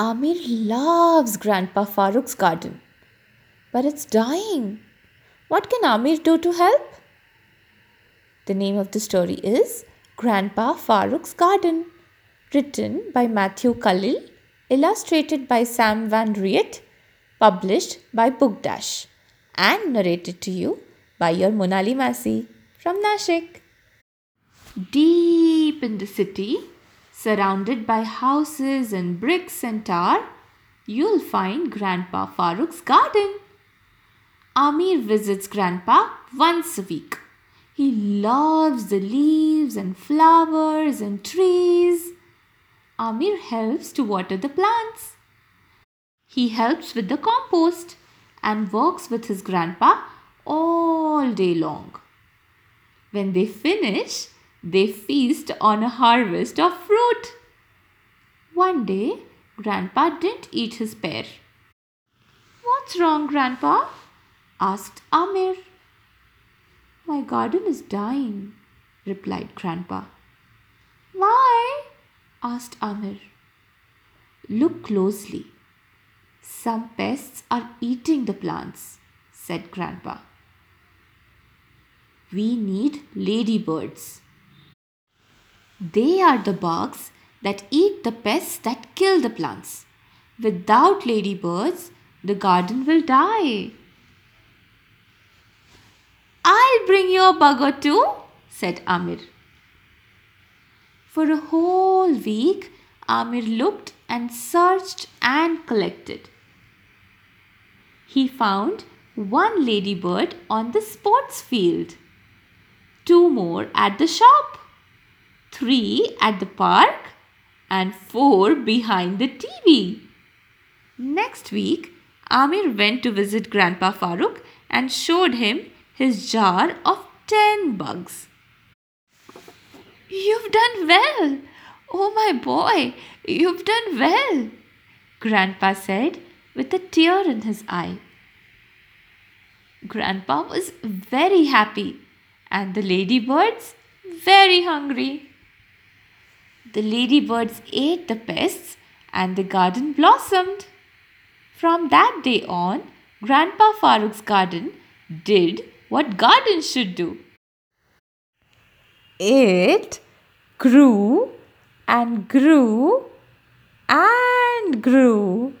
Amir loves Grandpa Farouk's garden, but it's dying. What can Amir do to help? The name of the story is Grandpa Farouk's Garden, written by Matthew Kalil, illustrated by Sam Van Riet, published by Book Dash, and narrated to you by your Monali Masi from Nashik. Deep in the city, surrounded by houses and bricks and tar, you'll find Grandpa Farouk's garden. Amir visits Grandpa once a week. He loves the leaves and flowers and trees. Amir helps to water the plants. He helps with the compost and works with his grandpa all day long. When they finish, they feast on a harvest of fruit. One day, Grandpa didn't eat his pear. What's wrong, Grandpa? asked Amir. My garden is dying, replied Grandpa. Why? asked Amir. Look closely. Some pests are eating the plants, said Grandpa. We need ladybirds. They are the bugs that eat the pests that kill the plants. Without ladybirds, the garden will die. I'll bring you a bug or two, said Amir. For a whole week, Amir looked and searched and collected. He found one ladybird on the sports field, two more at the shop, three at the park, and four behind the TV. Next week, Amir went to visit Grandpa Farouk and showed him his jar of ten bugs. You've done well. Oh, my boy, you've done well, Grandpa said with a tear in his eye. Grandpa was very happy and the ladybirds very hungry. The ladybirds ate the pests and the garden blossomed. From that day on, Grandpa Farouk's garden did what gardens should do. It grew and grew and grew.